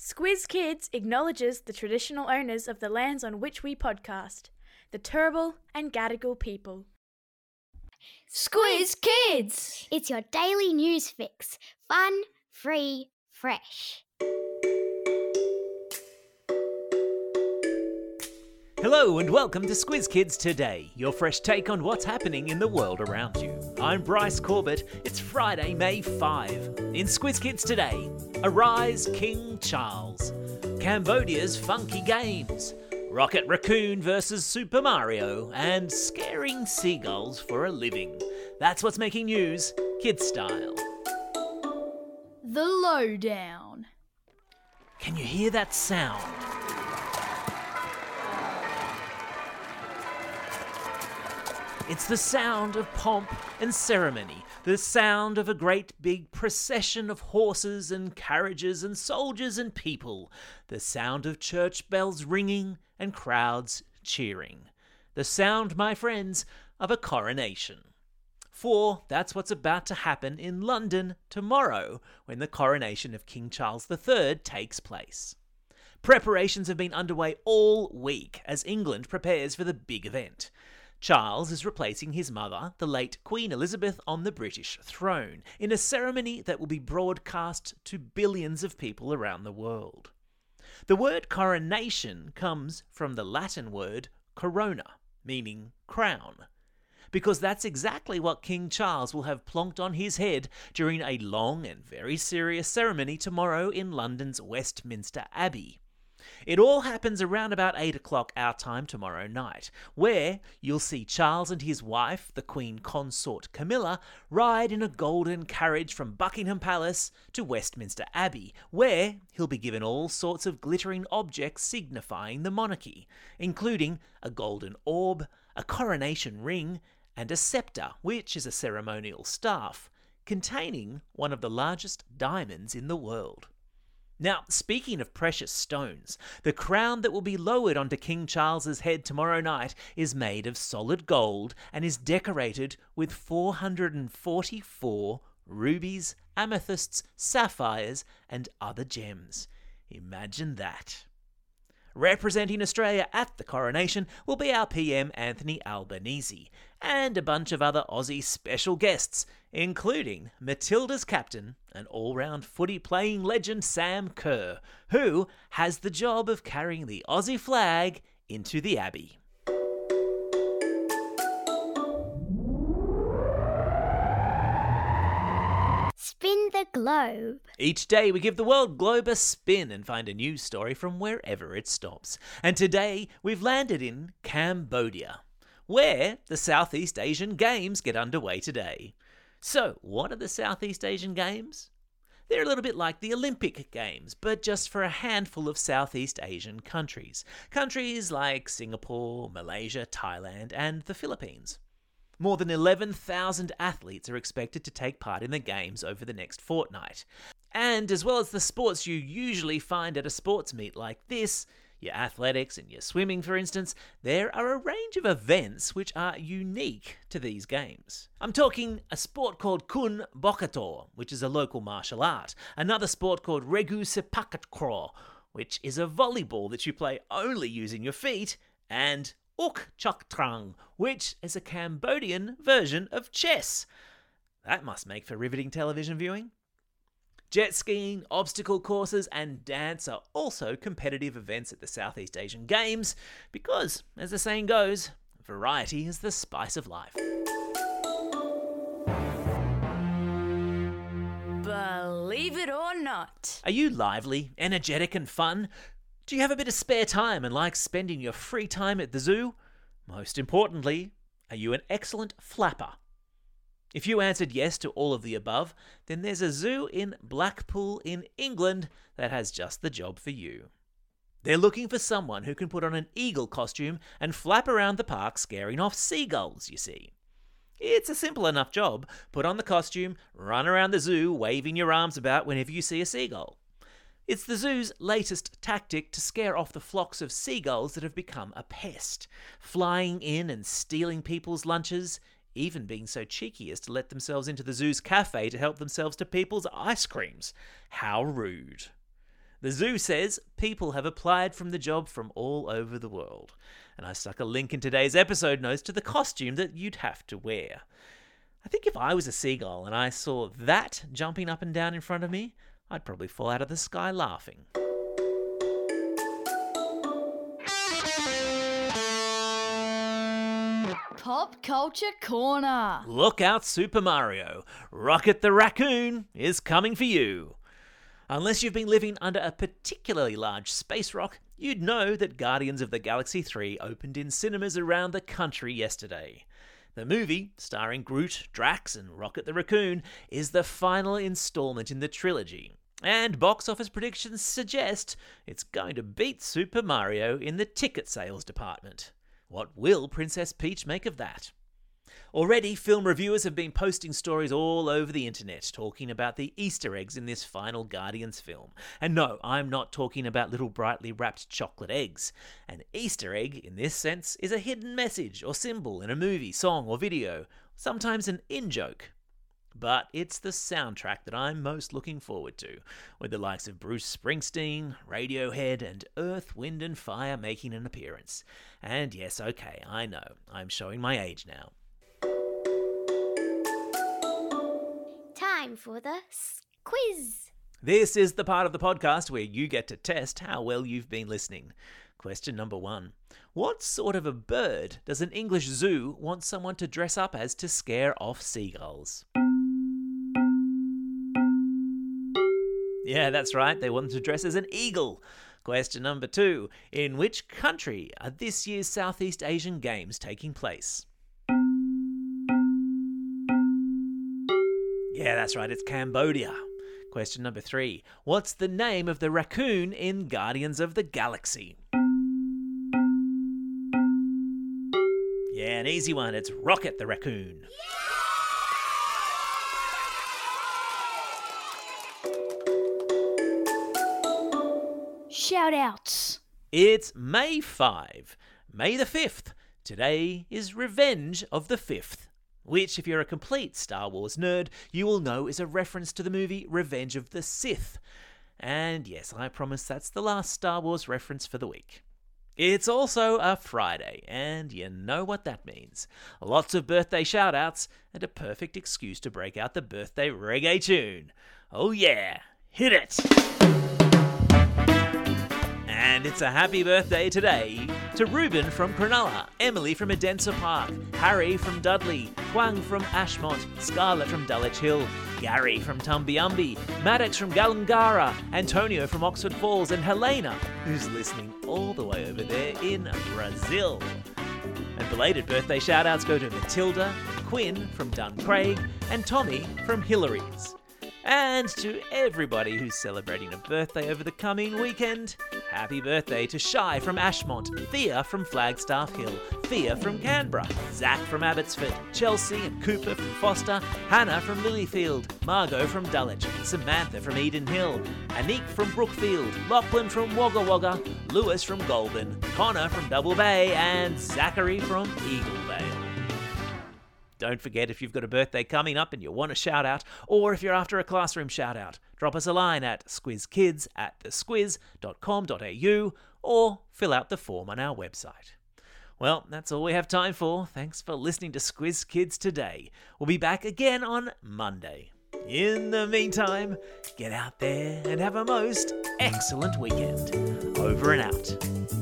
Squiz Kids acknowledges the traditional owners of the lands on which we podcast, the Turrbal and Gadigal people. Squiz Kids! It's your daily news fix. Fun, free, fresh. Hello and welcome to Squiz Kids Today, your fresh take on what's happening in the world around you. I'm Bryce Corbett. It's Friday, May 5. In Squiz Kids Today, Arise King Charles, Cambodia's funky games, Rocket Raccoon versus Super Mario, and scaring seagulls for a living. That's what's making news, kid style. The Lowdown. Can you hear that sound? It's the sound of pomp and ceremony, the sound of a great big procession of horses and carriages and soldiers and people, the sound of church bells ringing and crowds cheering. The sound, my friends, of a coronation. For that's what's about to happen in London tomorrow when the coronation of King Charles III takes place. Preparations have been underway all week as England prepares for the big event. Charles is replacing his mother, the late Queen Elizabeth, on the British throne in a ceremony that will be broadcast to billions of people around the world. The word coronation comes from the Latin word corona, meaning crown, because that's exactly what King Charles will have plonked on his head during a long and very serious ceremony tomorrow in London's Westminster Abbey. It all happens around about 8 o'clock our time tomorrow night, where you'll see Charles and his wife, the Queen Consort Camilla, ride in a golden carriage from Buckingham Palace to Westminster Abbey, where he'll be given all sorts of glittering objects signifying the monarchy, including a golden orb, a coronation ring, and a sceptre, which is a ceremonial staff, containing one of the largest diamonds in the world. Now, speaking of precious stones, the crown that will be lowered onto King Charles's head tomorrow night is made of solid gold and is decorated with 444 rubies, amethysts, sapphires, and other gems. Imagine that. Representing Australia at the coronation will be our PM Anthony Albanese and a bunch of other Aussie special guests, including Matilda's captain and all round footy playing legend Sam Kerr, who has the job of carrying the Aussie flag into the Abbey. The globe. Each day we give the world globe a spin and find a news story from wherever it stops. And today we've landed in Cambodia, where the Southeast Asian Games get underway today. So, what are the Southeast Asian Games? They're a little bit like the Olympic Games, but just for a handful of Southeast Asian countries. Countries like Singapore, Malaysia, Thailand, and the Philippines. More than 11,000 athletes are expected to take part in the Games over the next fortnight. And as well as the sports you usually find at a sports meet like this, your athletics and your swimming, for instance, there are a range of events which are unique to these games. I'm talking a sport called Kun Bokator, which is a local martial art, another sport called Regu Sepak Takraw, which is a volleyball that you play only using your feet, and Ouk Chaktrang, which is a Cambodian version of chess. That must make for riveting television viewing. Jet skiing, obstacle courses, and dance are also competitive events at the Southeast Asian Games because, as the saying goes, variety is the spice of life. Believe it or not. Are you lively, energetic, and fun? Do you have a bit of spare time and like spending your free time at the zoo? Most importantly, are you an excellent flapper? If you answered yes to all of the above, then there's a zoo in Blackpool in England that has just the job for you. They're looking for someone who can put on an eagle costume and flap around the park scaring off seagulls, you see. It's a simple enough job. Put on the costume, run around the zoo waving your arms about whenever you see a seagull. It's the zoo's latest tactic to scare off the flocks of seagulls that have become a pest, flying in and stealing people's lunches, even being so cheeky as to let themselves into the zoo's cafe to help themselves to people's ice creams. How rude. The zoo says people have applied from the job from all over the world. And I stuck a link in today's episode notes to the costume that you'd have to wear. I think if I was a seagull and I saw that jumping up and down in front of me, I'd probably fall out of the sky laughing. Pop Culture Corner. Look out, Super Mario! Rocket the Raccoon is coming for you! Unless you've been living under a particularly large space rock, you'd know that Guardians of the Galaxy 3 opened in cinemas around the country yesterday. The movie, starring Groot, Drax, and Rocket the Raccoon, is the final installment in the trilogy. And box office predictions suggest it's going to beat Super Mario in the ticket sales department. What will Princess Peach make of that? Already, film reviewers have been posting stories all over the internet talking about the Easter eggs in this final Guardians film. And no, I'm not talking about little brightly wrapped chocolate eggs. An Easter egg, in this sense, is a hidden message or symbol in a movie, song, or video, sometimes an in joke. But it's the soundtrack that I'm most looking forward to, with the likes of Bruce Springsteen, Radiohead, and Earth, Wind, and Fire making an appearance. And yes, okay, I know, I'm showing my age now. Time for the quiz. This is the part of the podcast where you get to test how well you've been listening. Question number one What sort of a bird does an English zoo want someone to dress up as to scare off seagulls? Yeah, that's right, they want them to dress as an eagle. Question number two In which country are this year's Southeast Asian Games taking place? Yeah, that's right, it's Cambodia. Question number three What's the name of the raccoon in Guardians of the Galaxy? Yeah, an easy one. It's Rocket the Raccoon. Shout outs. It's May 5, May the 5th. Today is Revenge of the 5th, which, if you're a complete Star Wars nerd, you will know is a reference to the movie Revenge of the Sith. And yes, I promise that's the last Star Wars reference for the week. It's also a Friday, and you know what that means. Lots of birthday shoutouts and a perfect excuse to break out the birthday reggae tune. Oh yeah, hit it! And it's a happy birthday today to Ruben from Cronulla, Emily from Edensor Park, Harry from Dudley, Huang from Ashmont, Scarlett from Dulwich Hill, Gary from Tumbi Umbi, Maddox from Galangara, Antonio from Oxford Falls, and Helena, who's listening all the way over there in Brazil. And belated birthday shout outs go to Matilda, Quinn from Duncraig, and Tommy from Hillary's. And to everybody who's celebrating a birthday over the coming weekend, happy birthday to Shy from Ashmont, Thea from Flagstaff Hill, Thea from Canberra, Zach from Abbotsford, Chelsea and Cooper from Foster, Hannah from Lilyfield, Margot from Dulwich, Samantha from Eden Hill, Anik from Brookfield, Lachlan from Wagga Wagga, Lewis from Golden, Connor from Double Bay, and Zachary from Eagle Eaglevale. Don't forget if you've got a birthday coming up and you want a shout out, or if you're after a classroom shout out, drop us a line at squizkids at thesquiz.com.au or fill out the form on our website. Well, that's all we have time for. Thanks for listening to Squiz Kids today. We'll be back again on Monday. In the meantime, get out there and have a most excellent weekend. Over and out.